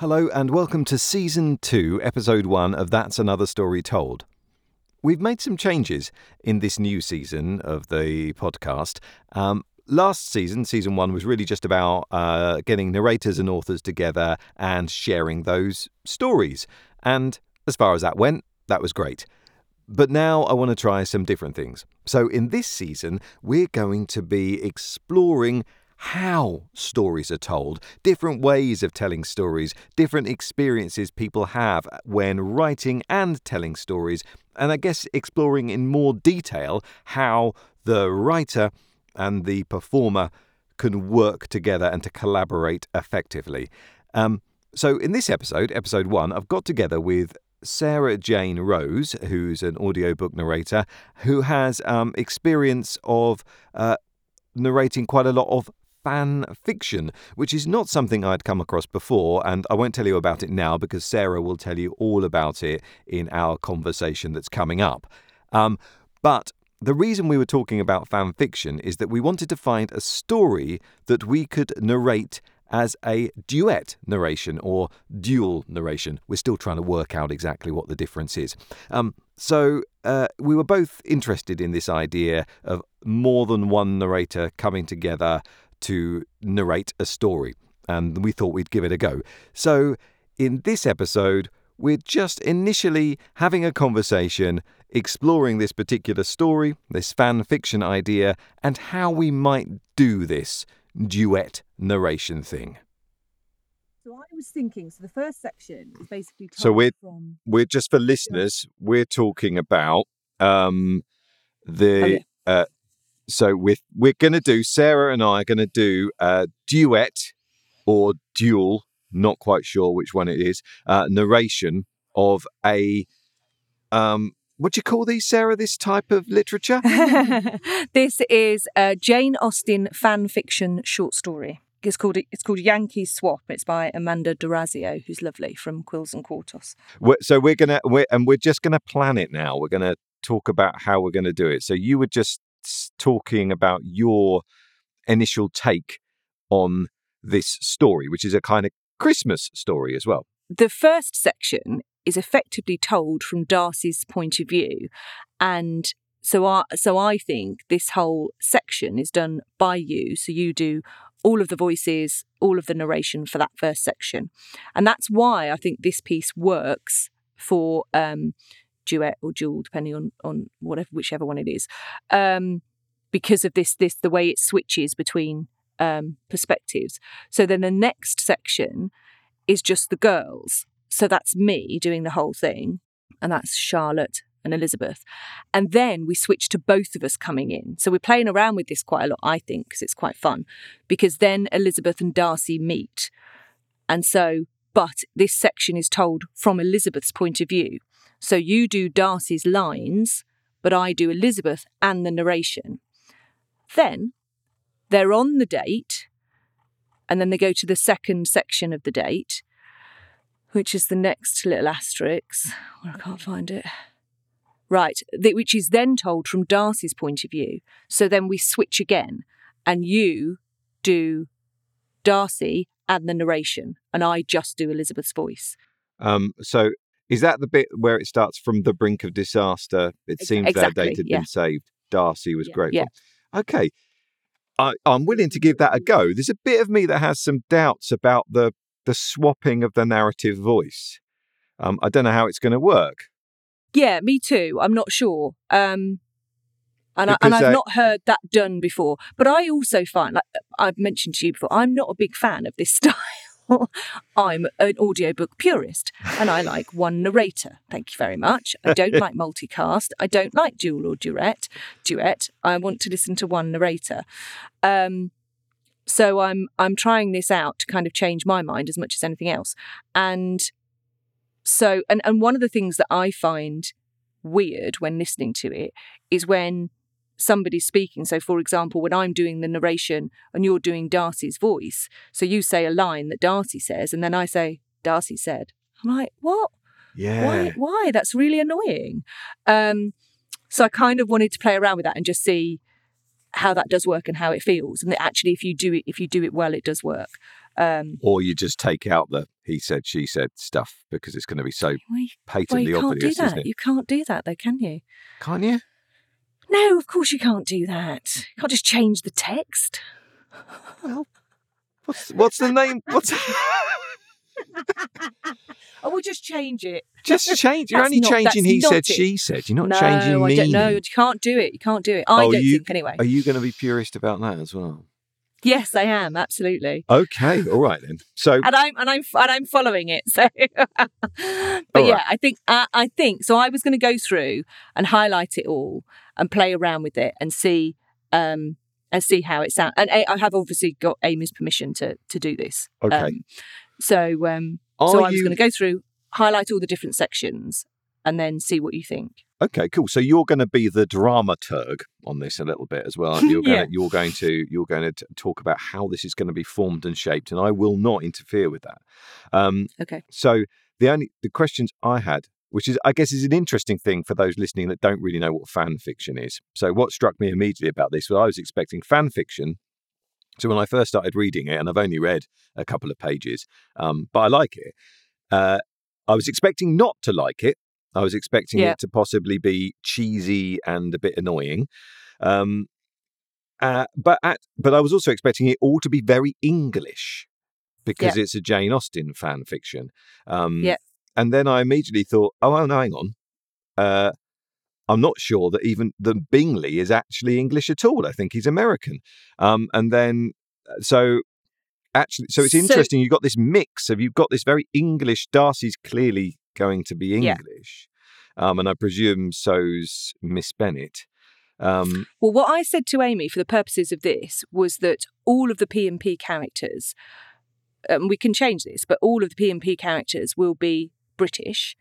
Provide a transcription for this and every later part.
Hello, and welcome to Season 2, Episode 1 of That's Another Story Told. We've made some changes in this new season of the podcast. Um, last season, Season 1, was really just about uh, getting narrators and authors together and sharing those stories. And as far as that went, that was great. But now I want to try some different things. So in this season, we're going to be exploring how stories are told, different ways of telling stories, different experiences people have when writing and telling stories, and I guess exploring in more detail how the writer and the performer can work together and to collaborate effectively. Um, so, in this episode, episode one, I've got together with Sarah Jane Rose, who's an audiobook narrator, who has um, experience of uh, narrating quite a lot of fan fiction, which is not something I'd come across before, and I won't tell you about it now because Sarah will tell you all about it in our conversation that's coming up. Um, but the reason we were talking about fan fiction is that we wanted to find a story that we could narrate as a duet narration or dual narration. We're still trying to work out exactly what the difference is. Um, so uh, we were both interested in this idea of more than one narrator coming together to narrate a story, and we thought we'd give it a go. So, in this episode, we're just initially having a conversation exploring this particular story, this fan fiction idea, and how we might do this duet narration thing. So I was thinking. So the first section is basically. So we're from... we're just for listeners. We're talking about um, the Oh, yeah. uh, so we're we're going to do Sarah and I are going to do a duet or dual, not quite sure which one it is, uh, narration of a um, what do you call these, Sarah? This type of literature? this is a Jane Austen fan fiction short story. It's called it's called Yankee Swap. It's by Amanda D'Orazio, who's lovely from Quills and Quartos. We're, so we're gonna we're, and we're just gonna plan it now. We're gonna talk about how we're gonna do it. So you would just talking about your initial take on this story, which is a kind of Christmas story as well. The first section is effectively told from Darcy's point of view, and so I so I think this whole section is done by you. So you do all of the voices, all of the narration for that first section, and that's why I think this piece works for um, duet or dual, depending on on whatever whichever one it is, um, because of this this the way it switches between um, perspectives. So then the next section is just the girls. So that's me doing the whole thing, and that's Charlotte and Elizabeth. And then we switch to both of us coming in. So we're playing around with this quite a lot, I think, because it's quite fun. Because then Elizabeth and Darcy meet. And so, but this section is told from Elizabeth's point of view. So you do Darcy's lines, but I do Elizabeth and the narration. Then they're on the date, and then they go to the second section of the date, which is the next little asterisk, where I can't find it. Right, which is then told from Darcy's point of view. So then we switch again, and you do Darcy and the narration, and I just do Elizabeth's voice. Um, so is that the bit where it starts from the brink of disaster? It seems their exactly, date had yeah. been saved. Darcy was Yeah. grateful. Yeah. Okay. I, I'm willing to give that a go. There's a bit of me that has some doubts about the the swapping of the narrative voice. Um, I don't know how it's going to work. Yeah, me too. I'm not sure. Um, and, I, and I've not heard that done before. But I also find, like I've mentioned to you before, I'm not a big fan of this style. I'm an audiobook purist and I like one narrator. Thank you very much. I don't like multicast. I don't like dual or duet. Duet. I want to listen to one narrator. Um, so I'm I'm trying this out to kind of change my mind as much as anything else. And so and, and one of the things that I find weird when listening to it is when somebody's speaking. So for example, when I'm doing the narration and you're doing Darcy's voice, so you say a line that Darcy says, and then I say, Darcy said. I'm like, what? Yeah. Why why? That's really annoying. Um so I kind of wanted to play around with that and just see how that does work and how it feels. And that actually if you do it if you do it well, it does work. Um, Or you just take out the he said, she said stuff because it's going to be so well, you- well, patently you can't obvious, do that. You can't do that, though, can you? Can't you? No, of course you can't do that. You can't just change the text. What's what's the name? What's I will just change it. just change? You're That's only not- changing he said, it. she said. You're not no, changing don't know. You can't do it. You can't do it. I Oh, don't you- think, anyway. Are you going to be purist about that as well? Yes, I am absolutely, Okay, all right then. So and I'm and I'm and I'm following it. So, but All yeah. I think I, I think so. I was going to go through and highlight it all and play around with it and see um and see how it sounds. And I, I have obviously got Amy's permission to to do this. Okay. Um, so um are so I was you going to go through, highlight all the different sections, and then see what you think. Okay? Cool. So you're going to be the dramaturg on this a little bit as well. you? You're going Yeah. to, you're going to you're going to talk about how this is going to be formed and shaped, and I will not interfere with that. Um, Okay. So the only the questions I had, which is I guess is an interesting thing for those listening that don't really know what fan fiction is. So what struck me immediately about this was I was expecting fan fiction. So when I first started reading it, and I've only read a couple of pages, um, but I like it. Uh, I was expecting not to like it. I was expecting Yeah. it to possibly be cheesy and a bit annoying. Um, uh, but at, but I was also expecting it all to be very English because it's a Jane Austen fan fiction. Um, Yeah. And then I immediately thought, oh, well, no, hang on. Uh, I'm not sure that even the Bingley is actually English at all. I think he's American. Um, and then, uh, so actually, so it's So- interesting. You've got this mix of, you've got this very English, Darcy's clearly going to be Yeah. English. Um, and I presume so's Miss Bennet. Um, Well, what I said to Amy for the purposes of this was that all of the P and P characters, um, we can change this, but all of the P and P characters will be British,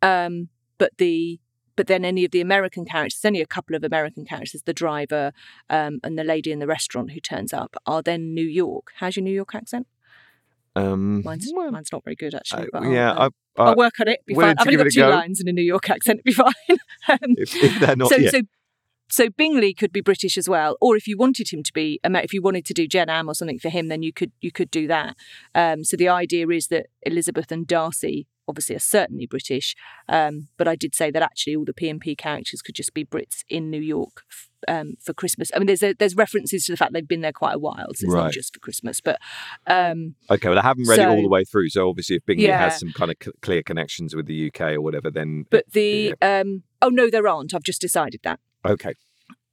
um, but the but then any of the American characters, only a couple of American characters, the driver um, and the lady in the restaurant who turns up, are then New York. How's your New York accent? Um, Mine's well, mine's not very good actually. I- but I'll, yeah, um, I, I, I'll work on it. Be fine. I've only got two go. lines in a New York accent. It'd be fine. um, if, if they're not so, yet. so, so Bingley could be British as well, or if you wanted him to be, if you wanted to do Gen Am or something for him, then you could you could do that. Um, so the idea is that Elizabeth and Darcy obviously are certainly British, um, but I did say that actually all the P and P characters could just be Brits in New York f- um, for Christmas. I mean, there's a, there's references to the fact they've been there quite a while, so it's Right. not just for Christmas. But um, Okay, well, I haven't read it all the way through, so obviously, if Bingley Yeah. has some kind of c- clear connections with the UK or whatever, then but the um, oh no, there aren't. I've just decided that. okay,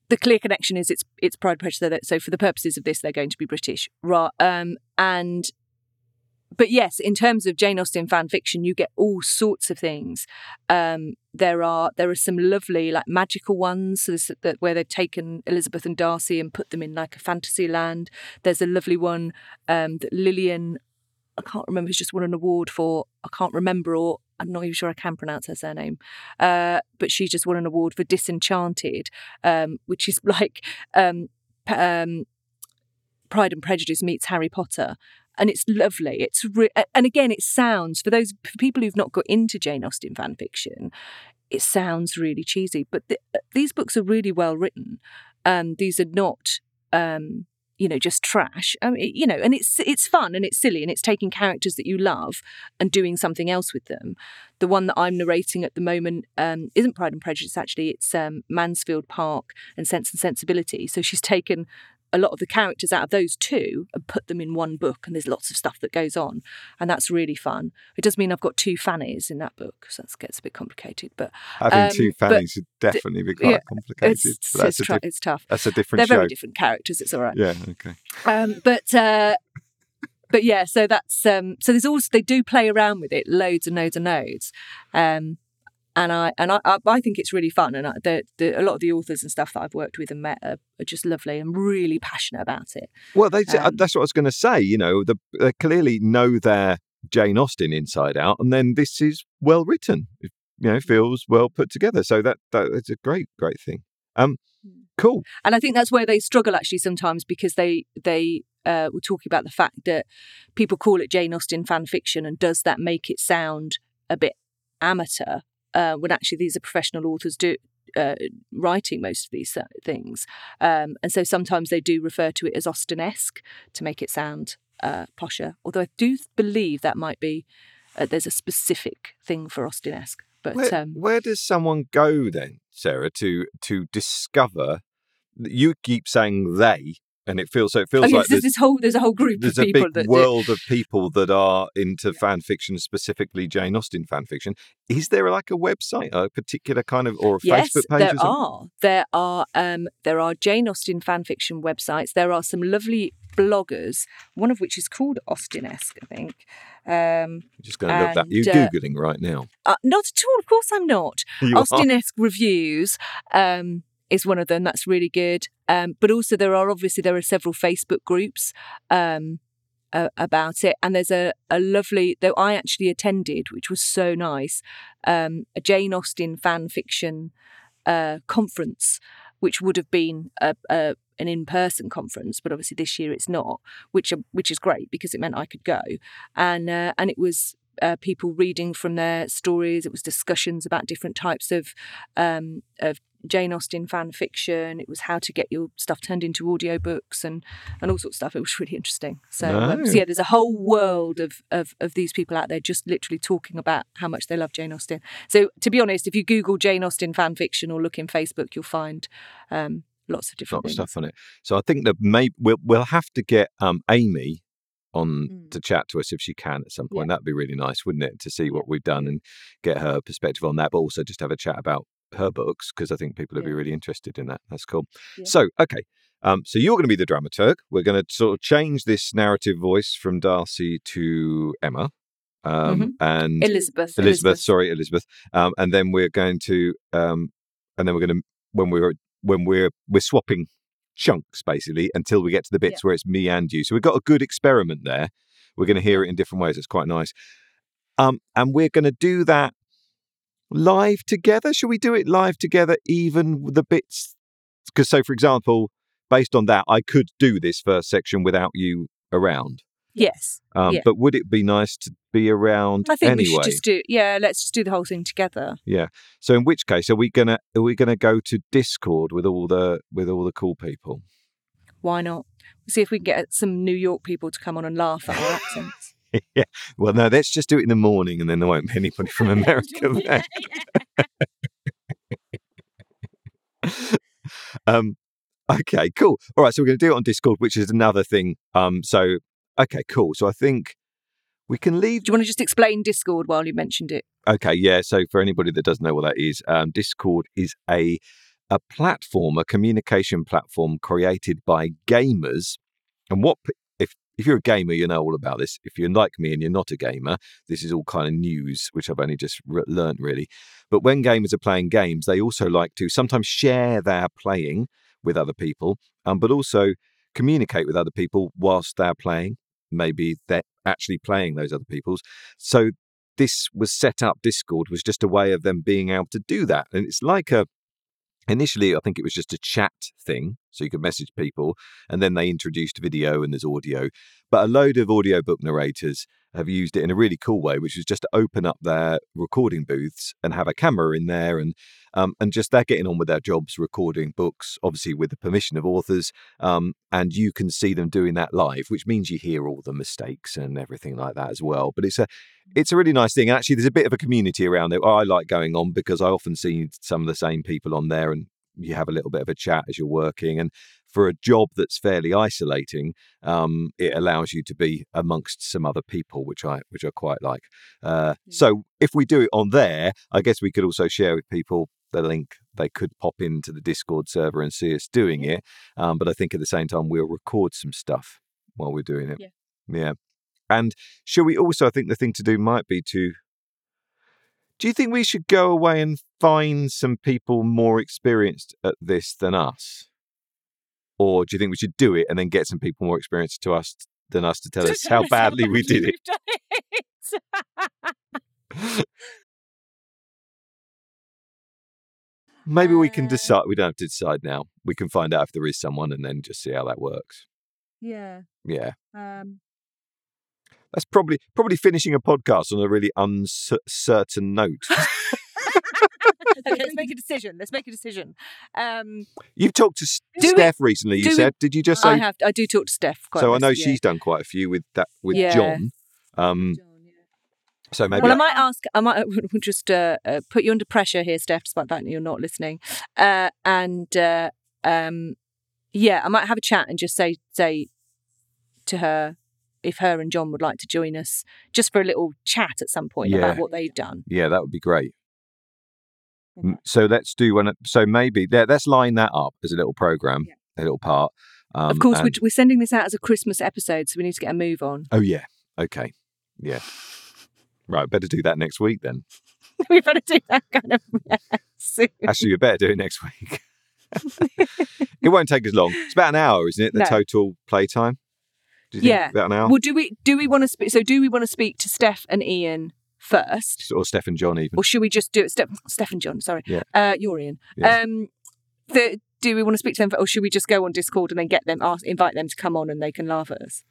the clear connection is it's it's Pride Prejudice. So for the purposes of this, they're going to be British, right? Um, and but yes, in terms of Jane Austen fan fiction, you get all sorts of things. Um, there are there are some lovely like magical ones so that where they've taken Elizabeth and Darcy and put them in like a fantasy land. There's a lovely one um, that Lillian, I can't remember, has just won an award for. I can't remember or. I'm not even sure I can pronounce her surname, uh, but she just won an award for Disenchanted, um, which is like um, um, Pride and Prejudice meets Harry Potter. And it's lovely. It's re- and again, it sounds for those for people who've not got into Jane Austen fan fiction, it sounds really cheesy. But th- these books are really well written. Um, these are not, um, you know, just trash. I mean, you know, and it's it's fun and it's silly and it's taking characters that you love and doing something else with them. The one that I'm narrating at the moment um, isn't Pride and Prejudice. Actually, it's um, Mansfield Park and Sense and Sensibility. So she's taken a lot of the characters out of those two and put them in one book, and there's lots of stuff that goes on, and that's really fun. It does mean I've got two fannies in that book, so that gets a bit complicated, but having Um, two fannies would definitely be quite yeah, complicated. it's it's, a tr- di- it's tough. that's a different They're show. very different characters. It's all right. Yeah, okay. Um, but uh, but yeah, so that's um, so there's also they do play around with it loads and loads and loads, um, and I and I, I think it's really fun, and I, the, the, a lot of the authors and stuff that I've worked with and met are, are just lovely and really passionate about it. Well, they, Um, that's what I was going to say. You know, the, they clearly know their Jane Austen inside out, and then this is well written. It, you know, feels well put together. So that that it's a great, great thing. Um, Hmm. cool. and I think that's where they struggle actually sometimes because they they uh, were talking about the fact that people call it Jane Austen fan fiction, and does that make it sound a bit amateur uh, when actually these are professional authors do. Uh, writing most of these uh, things, um, and so sometimes they do refer to it as Austen-esque to make it sound uh, posher. Although I do believe that might be uh, there's a specific thing for Austenesque. But Where, um, where does someone go then, Sarah, to to discover? You keep saying they, and it feels so. It feels like there's this whole there's a whole group there's of a people big that world of people that are into fan fiction, specifically Jane Austen fan fiction. Is there like a website, a particular kind of, or a Yes, Facebook page? there are. There are. Um, there are Jane Austen fan fiction websites. There are some lovely bloggers. One of which is called Austenesque, I think. Um, I'm just going to look that. You're uh, googling right now. uh, not at all. Of course, I'm not. You are. Austenesque reviews um, is one of them. That's really good. Um, but also, there are obviously there are several Facebook groups um, uh, about it, and there's a, a lovely though I actually attended, which was so nice, um, a Jane Austen fan fiction uh, conference, which would have been a, a an in-person conference, but obviously this year it's not, which uh, which is great because it meant I could go, and uh, and it was uh, people reading from their stories. It was discussions about different types of um, of Jane Austen fan fiction. It was how to get your stuff turned into audiobooks and and all sorts of stuff. It was really interesting. So, um, so yeah, there's a whole world of, of of these people out there just literally talking about how much they love Jane Austen. So to be honest, if you Google Jane Austen fan fiction or look in Facebook, you'll find um, lots of different of stuff on it. So I think that maybe we'll, we'll have to get um, Amy on Mm. to chat to us if she can at some point. That'd be really nice, wouldn't it, to see what we've done and get her perspective on that, but also just have a chat about her books because I think people would be really interested in that. That's cool. Yeah. So okay. Um, so you're going to be the dramaturg. We're going to sort of change this narrative voice from Darcy to Emma, um, and Elizabeth. Elizabeth, sorry, Elizabeth. Um, and then we're going to, um, and then we're going to when we're when we're we're swapping chunks basically until we get to the bits where it's me and you. So we've got a good experiment there. We're going to hear it in different ways. It's quite nice. Um, and we're going to do that live together. Should we do it live together, even the bits? Because so, for example, based on that, I could do this first section without you around. Yes. Um, Yeah. But would it be nice to be around I think anyway? we should just do yeah, let's just do the whole thing together. Yeah. So in which case are we gonna are we gonna go to Discord with all the with all the cool people? Why not? See if we can get some New York people to come on and laugh at our accents. yeah. Well, no, let's just do it in the morning, and then there won't be anybody from America there. um. Okay. Cool. All right. So we're gonna do it on Discord, which is another thing. Um. So okay. Cool. So I think we can leave Do you want to just explain Discord while you mentioned it? Okay, yeah. So for anybody that doesn't know what that is, um, Discord is a a platform, a communication platform created by gamers. And what if you're a gamer, you know all about this. If you're like me and you're not a gamer, this is all kind of news, which I've only just re- learnt really. But when gamers are playing games, they also like to sometimes share their playing with other people, um, but also communicate with other people whilst they're playing. Maybe they're actually playing those other people's. So this was set up discord was just a way of them being able to do that and it's like a initially i think it was just a chat thing so you could message people and then they introduced video and there's audio but a load of audiobook narrators have used it in a really cool way which is just to open up their recording booths and have a camera in there and um, and just they're getting on with their jobs recording books obviously with the permission of authors um, and you can see them doing that live which means you hear all the mistakes and everything like that as well but it's a it's a really nice thing. Actually, there's a bit of a community around it. I like going on because I often see some of the same people on there, and you have a little bit of a chat as you're working. And for a job that's fairly isolating, um, it allows you to be amongst some other people, which I which I quite like. Uh, So if we do it on there, I guess we could also share with people the link. They could pop into the Discord server and see us doing it. Um, but I think at the same time we'll record some stuff while we're doing it. Yeah. Yeah. And should we also, I think the thing to do might be to. Do you think we should go away and find some people more experienced at this than us? Or do you think we should do it and then get some people more experienced to us than us to tell us how badly we did it? Maybe we can Uh, decide. We don't have to decide now. We can find out if there is someone and then just see how that works. yeah. Yeah. Um, That's probably probably finishing a podcast on a really uncertain note. okay, let's make a decision. Let's make a decision. Um, You've talked to S- Do we- Steph recently. You do we- said, did you just say? I have. I do talk to Steph. Quite so I know regularly, she's done quite a few with that with Yeah. John. Um, so maybe Well, I I- might ask. I might we'll just uh, uh, put you under pressure here, Steph. Despite that you're not listening, uh, and uh, um, yeah, I might have a chat and just say say to her if her and John would like to join us just for a little chat at some point about what they've done. yeah, that would be great. Mm, So let's do one. So maybe let, let's line that up as a little program, Yeah. a little part. Um, of course, we're, we're sending this out as a Christmas episode, so we need to get a move on. Oh yeah. Okay. Yeah. Right. Better do that next week then. we better do that kind of soon. Actually, you better do it next week. it won't take as long. It's about an hour, isn't it? The No. total you think Yeah. About an hour. Well, do we do we want to speak? So, do we want to speak to Steph and Ian first? or Steph and John even. or should we just do it? Steph, Steph and John, sorry. Yeah. Uh, you're Ian. Yeah. Um, the, do we want to speak to them, for, or should we just go on Discord and then get them, ask, invite them to come on, and they can laugh at us?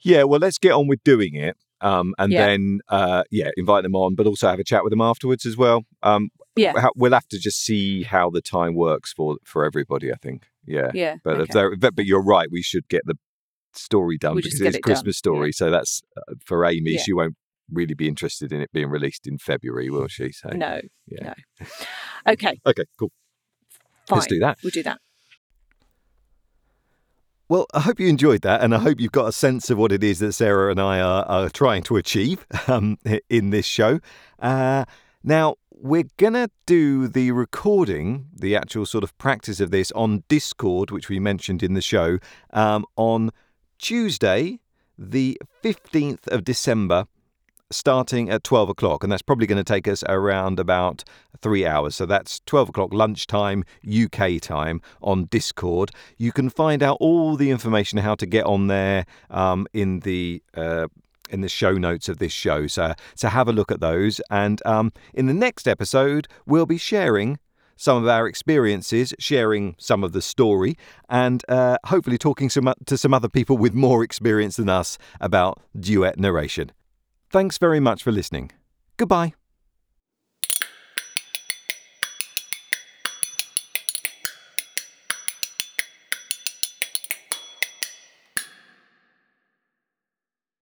Yeah. Well, let's get on with doing it. Um, and Yeah. then uh, yeah, invite them on, but also have a chat with them afterwards as well. Um, Yeah. we'll have to just see how the time works for for everybody. I think. Yeah. Yeah. But if okay. they're, but, but you're right. We should get the story done We'll because it's a it done, Christmas story. So that's uh, for Amy. Yeah. She won't really be interested in it being released in February, will she? So no. yeah. No. Okay. Okay. Cool. Fine. Let's do that. We'll do that. Well, I hope you enjoyed that, and I hope you've got a sense of what it is that Sarah and I are, are trying to achieve um, in this show. Uh, now, we're going to do the recording, the actual sort of practice of this on Discord, which we mentioned in the show, um, on Tuesday, the 15th of December, starting at 12 o'clock. And that's probably going to take us around about three hours. So that's 12 o'clock lunchtime, UK time on Discord. You can find out all the information how to get on there um, in the. Uh, in the show notes of this show, so so have a look at those. And um, in the next episode, we'll be sharing some of our experiences, sharing some of the story, and uh, hopefully talking some, to some other people with more experience than us about duet narration. Thanks very much for listening. Goodbye.